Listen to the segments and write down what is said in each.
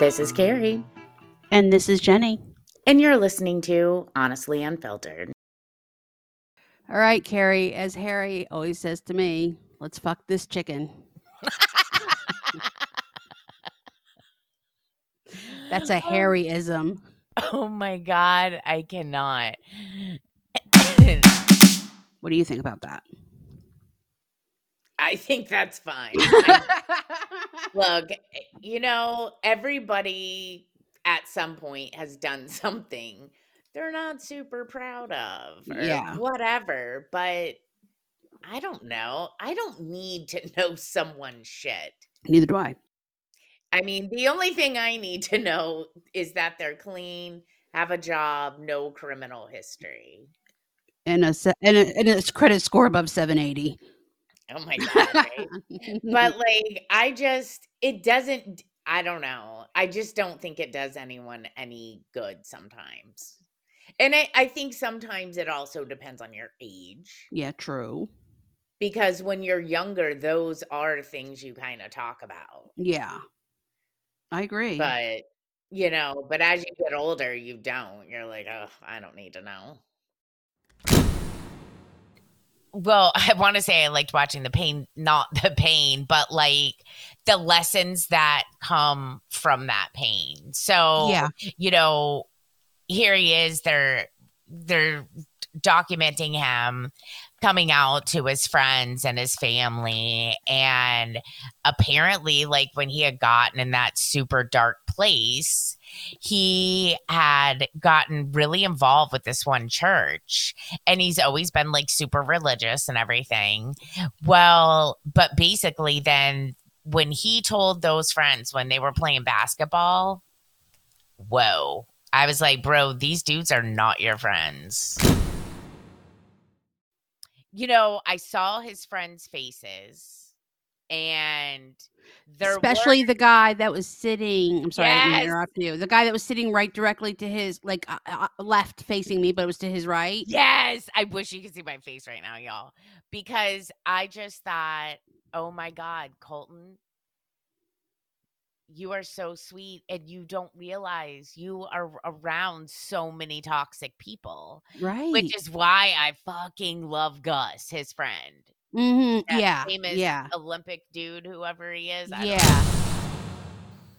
This is Keri, And this is Jeni. and you're listening to Honestly Unfiltered. All right, Keri, as Harry always says to me, let's fuck this chicken. That's a Harryism. Oh my god, I cannot. What do you think about that? I think that's fine. I- Look, eh, you know, everybody at some point has done something they're not super proud of or Yeah. whatever, but I don't know. I don't need to know someone's shit. Neither do I. I mean, the only thing I need to know is that they're clean, have a job, no criminal history. And a, and a, and a credit score above 780. Oh my god, right? but like I just it doesn't I don't know. I just don't think it does anyone any good sometimes. And I, I think sometimes it also depends on your age. yeah, true. Because when you're younger, those are things you kind of talk about. Yeah. I agree. But you know, but as you get older, you don't. You're like, oh, I don't need to know. Well, I want to say I liked watching the pain, not the pain, but like the lessons that come from that pain. So, Yeah. you know, here he is. They're they're documenting him coming out to his friends and his family and apparently like when he had gotten in that super dark place he had gotten really involved with this one church and he's always been like super religious and everything. Well but basically then when he told those friends when they were playing basketball whoa. I was like bro these dudes are not your friends. You know, I saw his friends' faces, and there Especially were, the guy that was sitting. I'm sorry, I didn't interrupt you. The guy that was sitting right directly to his, like uh, uh, left facing me, but it was to his right. yes. I wish you could see my face right now, y'all, because I just thought, oh my god, Colton, you are so sweet, and you don't realize you are around so many toxic people, Right. which is why I fucking love Gus, his friend. Mm-hmm. that Yeah. famous Yeah. Olympic dude, whoever he is. I Yeah.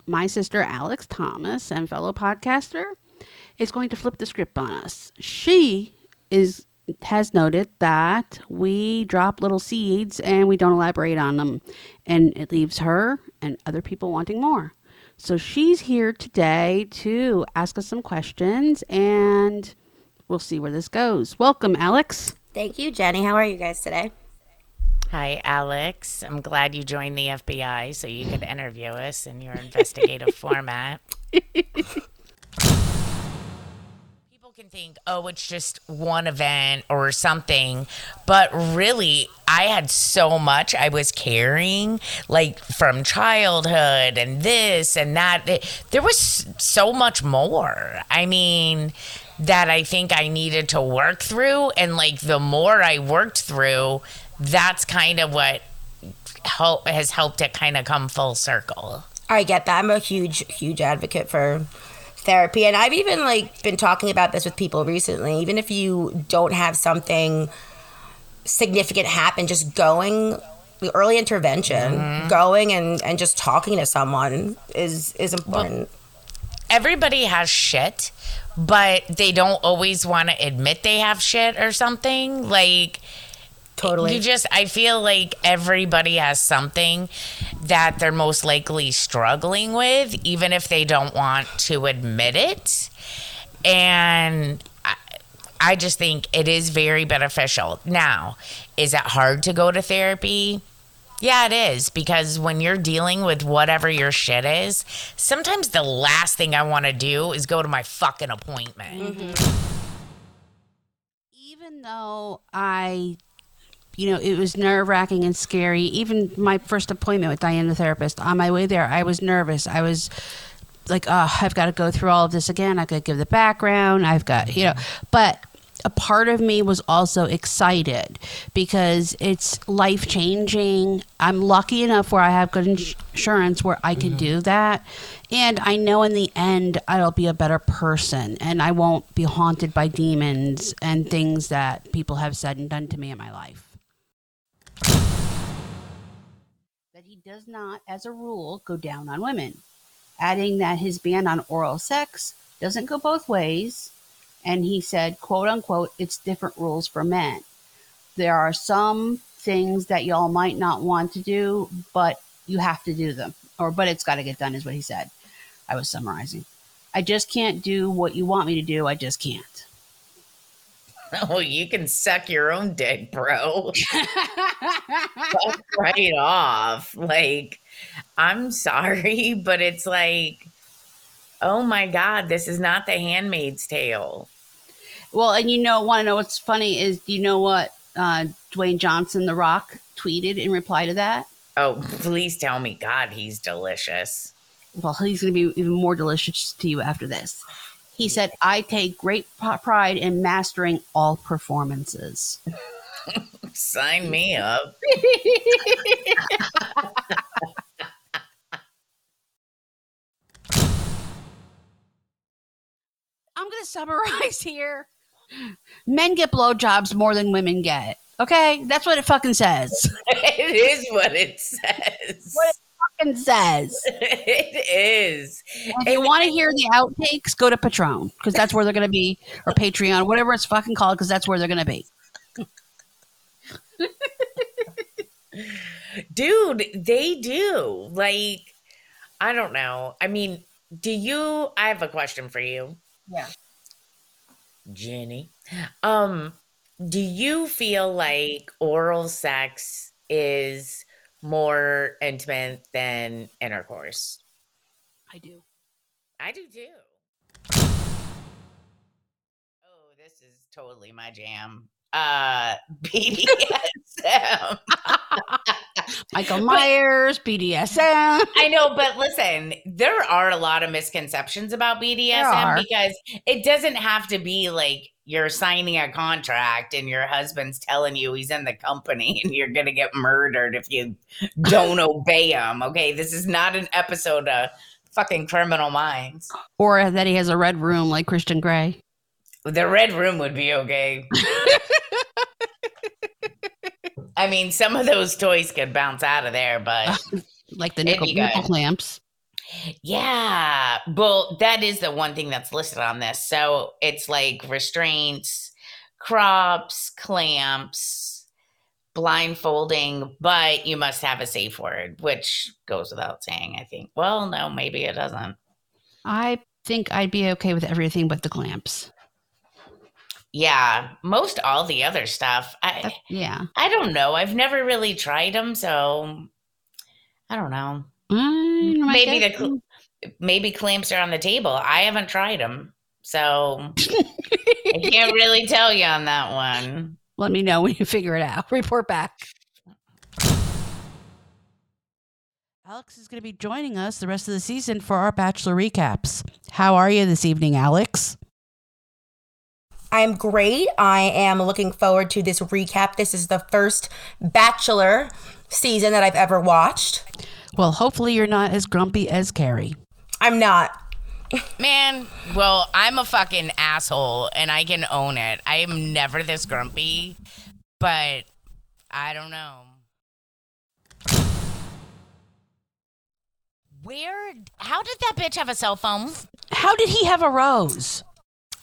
My sister Alex Thomas and fellow podcaster is going to flip the script on us. She is has noted that we drop little seeds and we don't elaborate on them and it leaves her and other people wanting more. So she's here today to ask us some questions and we'll see where this goes. Welcome Alex. Thank you, Jeni. How are you guys today? Hi, Alex. I'm glad you joined the FBI so you could interview us in your investigative format. People can think, oh, it's just one event or something. But really, I had so much I was carrying, like from childhood and this and that. There was so much more. I mean, that I think I needed to work through. And like the more I worked through, that's kind of what help has helped it kind of come full circle. I get that. I'm a huge, huge advocate for therapy, and I've even like been talking about this with people recently. Even if you don't have something significant happen, just going the early intervention, mm-hmm. going and and just talking to someone is is important. Everybody has shit, but they don't always want to admit they have shit or something. Like totally. You just, I feel like everybody has something that they're most likely struggling with, even if they don't want to admit it. And I, I just think it is very beneficial. Now, is it hard to go to therapy? Yeah, it is because when you're dealing with whatever your shit is, sometimes the last thing I want to do is go to my fucking appointment. Mm-hmm. even though I, you know, it was nerve wracking and scary, even my first appointment with Diane, the therapist, on my way there, I was nervous. I was like, oh, I've got to go through all of this again. I could give the background. I've got, you know, but a part of me was also excited because it's life changing. I'm lucky enough where I have good insurance where I can mm-hmm. do that. And I know in the end I'll be a better person and I won't be haunted by demons and things that people have said and done to me in my life. That he does not, as a rule, go down on women, adding that his ban on oral sex doesn't go both ways and he said, quote unquote, it's different rules for men. There are some things that y'all might not want to do, but you have to do them. Or, but it's got to get done, is what he said. I was summarizing. I just can't do what you want me to do. I just can't. Oh, you can suck your own dick, bro. Right off. Like, I'm sorry, but it's like, oh my God, this is not the handmaid's tale. well, and you know, want to know what's funny is, do you know what uh, Dwayne Johnson, The Rock, tweeted in reply to that? Oh, please tell me, God, he's delicious. well, he's going to be even more delicious to you after this. He said, I take great pride in mastering all performances. Sign me up. I'm going to summarize here. Men get blowjobs more than women get. Okay? That's what it fucking says. it is what it says. What fucking says. it is. If you want to hear the outtakes, go to Patreon because that's where they're going to be, or Patreon, whatever it's fucking called, because that's where they're going to be. Dude, they do. Like, I don't know. I mean, do you I have a question for you. Yeah. Jeni. Um, do you feel like oral sex is more intimate than intercourse? I do. I do too. Oh, this is totally my jam. Uh BDSM. Michael Myers, BDSM. I know, but listen, there are a lot of misconceptions about. BDSM because it doesn't have to be like you're signing a contract and your husband's telling you he's in the company and you're going to get murdered if you don't obey him. Okay, this is not an episode of fucking Criminal Minds. Or that he has a red room like Christian Grey. The red room would be okay. I mean, some of those toys could bounce out of there, but Like the nickel, nickel clamps. Yeah. Well, that is the one thing that's listed on this. So it's like restraints, crops, clamps, blindfolding, but you must have a safe word, which goes without saying, I think. Well, no, maybe it doesn't. I think I'd be okay with everything but the clamps. Yeah. Most all the other stuff. I yeah. I don't know. I've never really tried them, so I don't know. Mm, Maybe the cl- maybe clamps are on the table. I haven't tried them, so I can't really tell you on that one. Let me know when you figure it out. Report back. Alex is going to be joining us the rest of the season for our Bachelor recaps. How are you this evening, Alex? I'm great. I am looking forward to this recap. This is the first Bachelor season that I've ever watched. Well, hopefully you're not as grumpy as Keri. I'm not. Man, well, I'm a fucking asshole and I can own it. I am never this grumpy, but I don't know. Where, how did that bitch have a cell phone? How did he have a rose?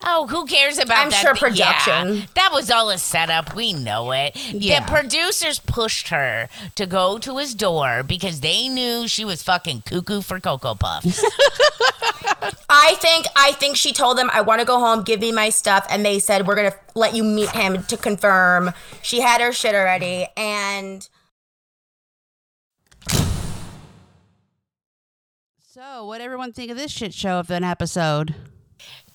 Oh, who cares about that? I'm that? sure thi- yeah, production. that was all a setup. We know it. Yeah. The producers pushed her to go to his door because they knew she was fucking cuckoo for Cocoa Puffs. I think I think she told them I want to go home, give me my stuff, and they said we're gonna let you meet him to confirm. She had her shit already, and So, what everyone think of this shit show of an episode?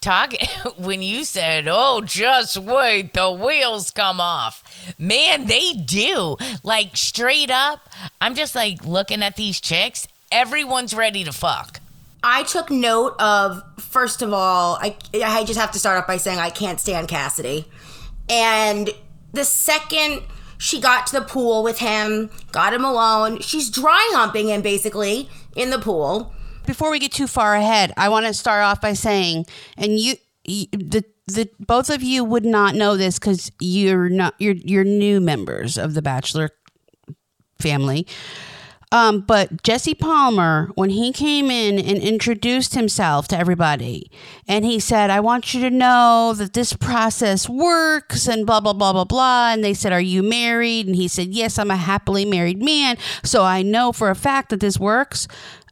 Talk when you said, "Oh, just wait, the wheels come off." Man, they do. Like straight up, I'm just like looking at these chicks. Everyone's ready to fuck. I took note of first of all, I I just have to start off by saying I can't stand Cassidy. And the second she got to the pool with him, got him alone, she's dry humping him basically in the pool. Before we get too far ahead, I want to start off by saying, and you, you the the both of you would not know this because you're not you're you're new members of the Bachelor family. Um, but Jesse Palmer, when he came in and introduced himself to everybody, and he said, I want you to know that this process works and blah, blah, blah, blah, blah. And they said, Are you married? And he said, Yes, I'm a happily married man. So I know for a fact that this works.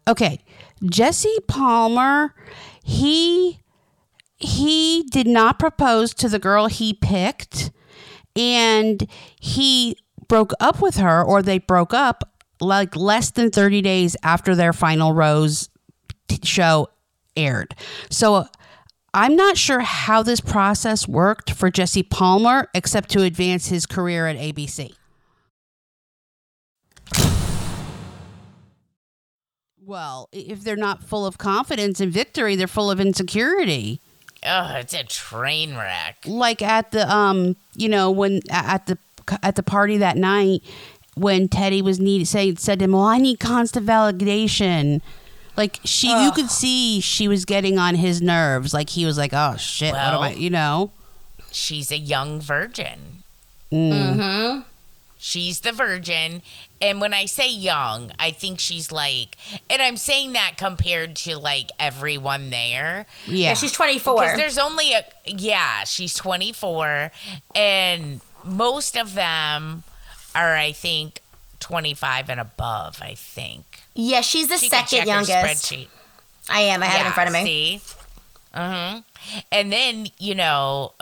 Okay. Jesse Palmer, he he did not propose to the girl he picked and he broke up with her or they broke up like less than 30 days after their final rose show aired. So I'm not sure how this process worked for Jesse Palmer except to advance his career at ABC. Well, if they're not full of confidence and victory, they're full of insecurity. Oh, it's a train wreck. Like at the um, you know, when at the at the party that night when Teddi was needed say said to him, "Well, I need constant validation." Like she, you could see she was getting on his nerves. Like he was like, "Oh shit, what am I?" You know. She's a young virgin. Mm-hmm. She's the virgin. And when I say young, I think she's like, and I'm saying that compared to like everyone there. Yeah. Yeah, she's 24. Because there's only a, yeah, she's 24. And most of them are, I think, 25 and above, I think. yeah, she's the She can second check her youngest. spreadsheet. I am. I have it in front of me. See? hmm And then, you know,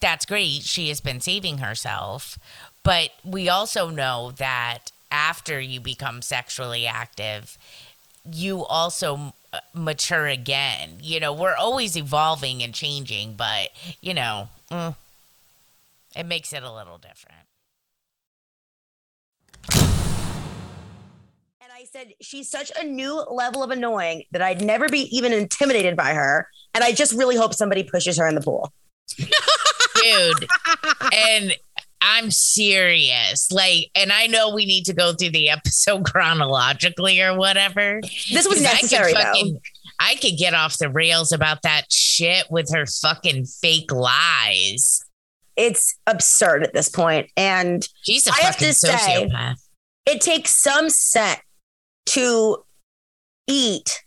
that's great. She has been saving herself. But we also know that after you become sexually active, you also uh, mature again. You know, we're always evolving and changing, but, you know, mm, it makes it a little different. And I said, she's such a new level of annoying that I'd never be even intimidated by her. And I just really hope somebody pushes her in the pool. dude. and I'm serious. Like, and I know we need to go through the episode chronologically or whatever. This was 'Cause I could necessary, though. fucking- I could get off the rails about that shit with her fucking fake lies. It's absurd at this point. And She's a I have fucking to say- sociopath. it takes some set to eat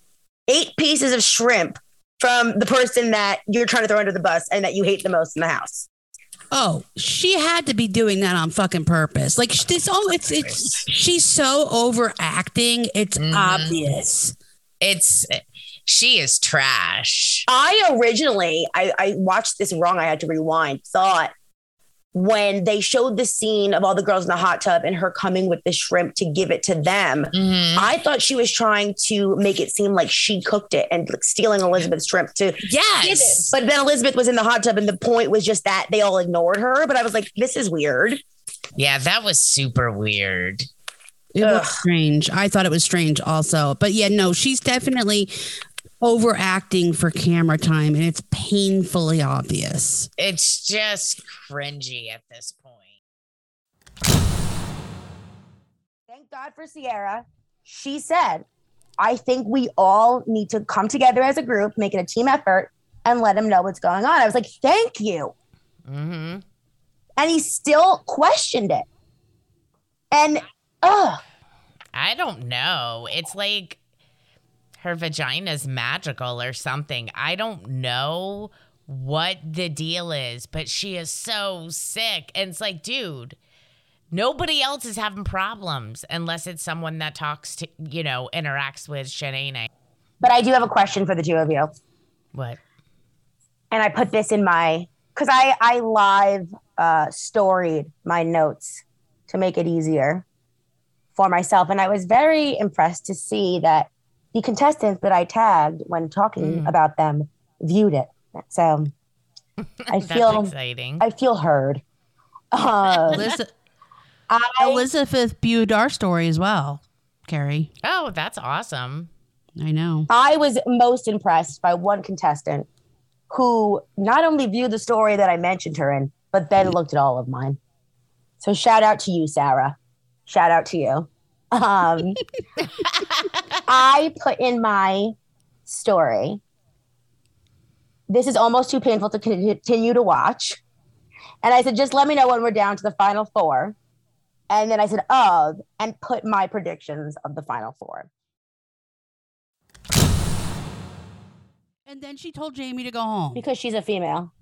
eight pieces of shrimp from the person that you're trying to throw under the bus and that you hate the most in the house. Oh, she had to be doing that on fucking purpose. Like this, oh, it's it's she's so overacting. It's Mhm. obvious. It's she is trash. I originally, I, I watched this wrong. I had to rewind. Thought when they showed the scene of all the girls in the hot tub and her coming with the shrimp to give it to them, Mhm. I thought she was trying to make it seem like she cooked it and like stealing Elizabeth's shrimp to give it. Yes. But then Elizabeth was in the hot tub and the point was just that they all ignored her. But I was like, this is weird. yeah, that was super weird. It Ugh. was strange. I thought it was strange also. But yeah, no, she's definitely overacting for camera time and it's painfully obvious. It's just cringy at this point. Thank God for Sierra. She said, I think we all need to come together as a group, make it a team effort, and let him know what's going on. I was like, thank you. hmm And he still questioned it. And, ugh. I don't know. It's like her vagina's magical or something. I don't know what the deal is, but she is so sick. And it's like, dude, nobody else is having problems unless it's someone that talks to, you know, interacts with Shanae. But I do have a question for the two of you. What? And I put this in my, because I, I live uh, storied my notes to make it easier for myself. And I was very impressed to see that the contestants that I tagged when talking Mm. about them viewed it. So I feel exciting. I feel heard. Uh, Elizabeth, I, Elizabeth viewed our story as well, Keri. oh, that's awesome. I know. I was most impressed by one contestant who not only viewed the story that I mentioned her in, but then looked at all of mine. So shout out to you, Sarah. Shout out to you. Um, I put in my story. This is almost too painful to continue to watch. And I said, just let me know when we're down to the final four. And then I said, of, and put my predictions of the final four. And then she told Jamie to go home. Because she's a female.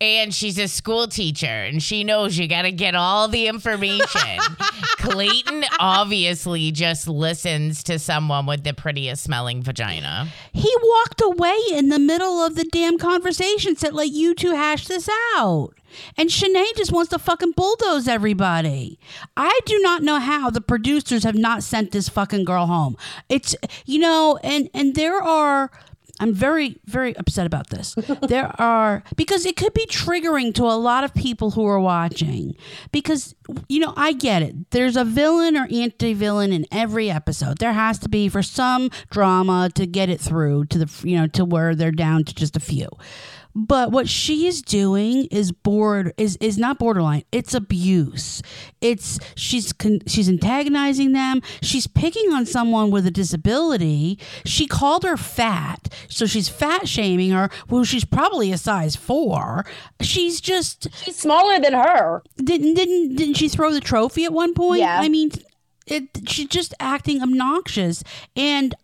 And she's a school teacher and she knows you got to get all the information. Clayton obviously just listens to someone with the prettiest smelling vagina. He walked away in the middle of the damn conversation, said, let you two hash this out. And Shanae just wants to fucking bulldoze everybody. I do not know how the producers have not sent this fucking girl home. It's you know, and and there are I'm very, very upset about this. there are, because it could be triggering to a lot of people who are watching. Because, you know, I get it. There's a villain or anti villain in every episode. There has to be for some drama to get it through to the, you know, to where they're down to just a few. But what she's doing is bored is is not borderline. It's abuse. It's she's con, she's antagonizing them. She's picking on someone with a disability. She called her fat, so she's fat shaming her. Well, she's probably a size four. She's just she's smaller than her. Didn't didn't didn't she throw the trophy at one point? Yeah. I mean, it, she's just acting obnoxious and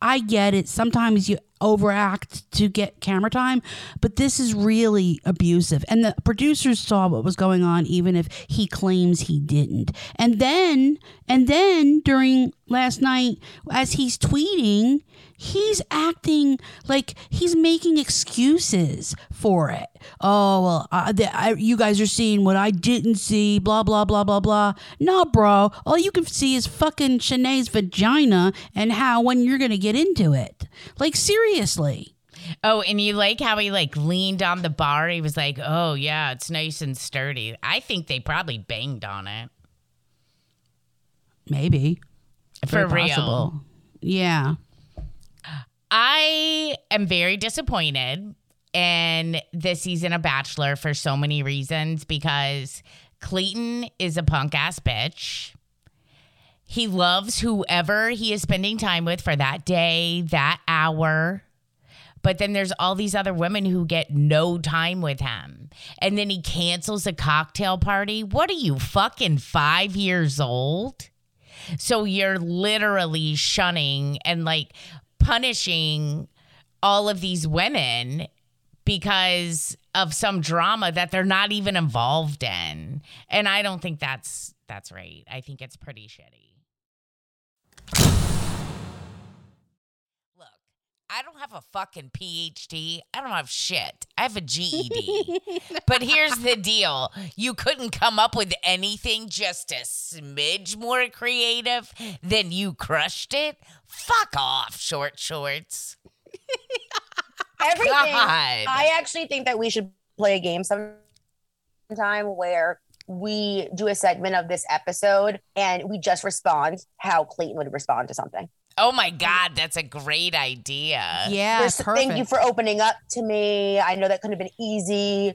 I get it. Sometimes you overact to get camera time, but this is really abusive. And the producers saw what was going on, even if he claims he didn't. And then, and then during last night, as he's tweeting, he's acting like he's making excuses for it. Oh, well, uh, the, I, you guys are seeing what I didn't see, blah, blah, blah, blah, blah. No, bro. All you can see is fucking Shanae's vagina and how when you're going to get into it. Like, seriously. Oh, and you like how he like leaned on the bar? He was like, "Oh yeah, it's nice and sturdy." I think they probably banged on it. Maybe. For Very real. possible. Yeah. Am very disappointed in this season of Bachelor for so many reasons because Clayton is a punk ass bitch. He loves whoever he is spending time with for that day, that hour. But then there's all these other women who get no time with him. And then he cancels a cocktail party. What are you, fucking five years old? So you're literally shunning and like punishing all of these women because of some drama that they're not even involved in. And I don't think that's that's right. I think it's pretty shitty. Look, I don't have a fucking PhD. I don't have shit. I have a GED. but here's the deal you couldn't come up with anything just a smidge more creative than you crushed it? Fuck off, short shorts. Everything. God. I actually think that we should play a game sometime where we do a segment of this episode and we just respond how Clayton would respond to something. Oh my God, that's a great idea. Yeah. There's- Thank you for opening up to me. I know that couldn't have been easy.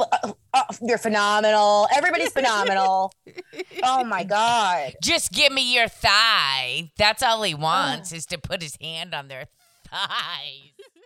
Uh, uh, you're phenomenal. Everybody's phenomenal. oh my God. Just give me your thigh. That's all he wants is to put his hand on their eyes.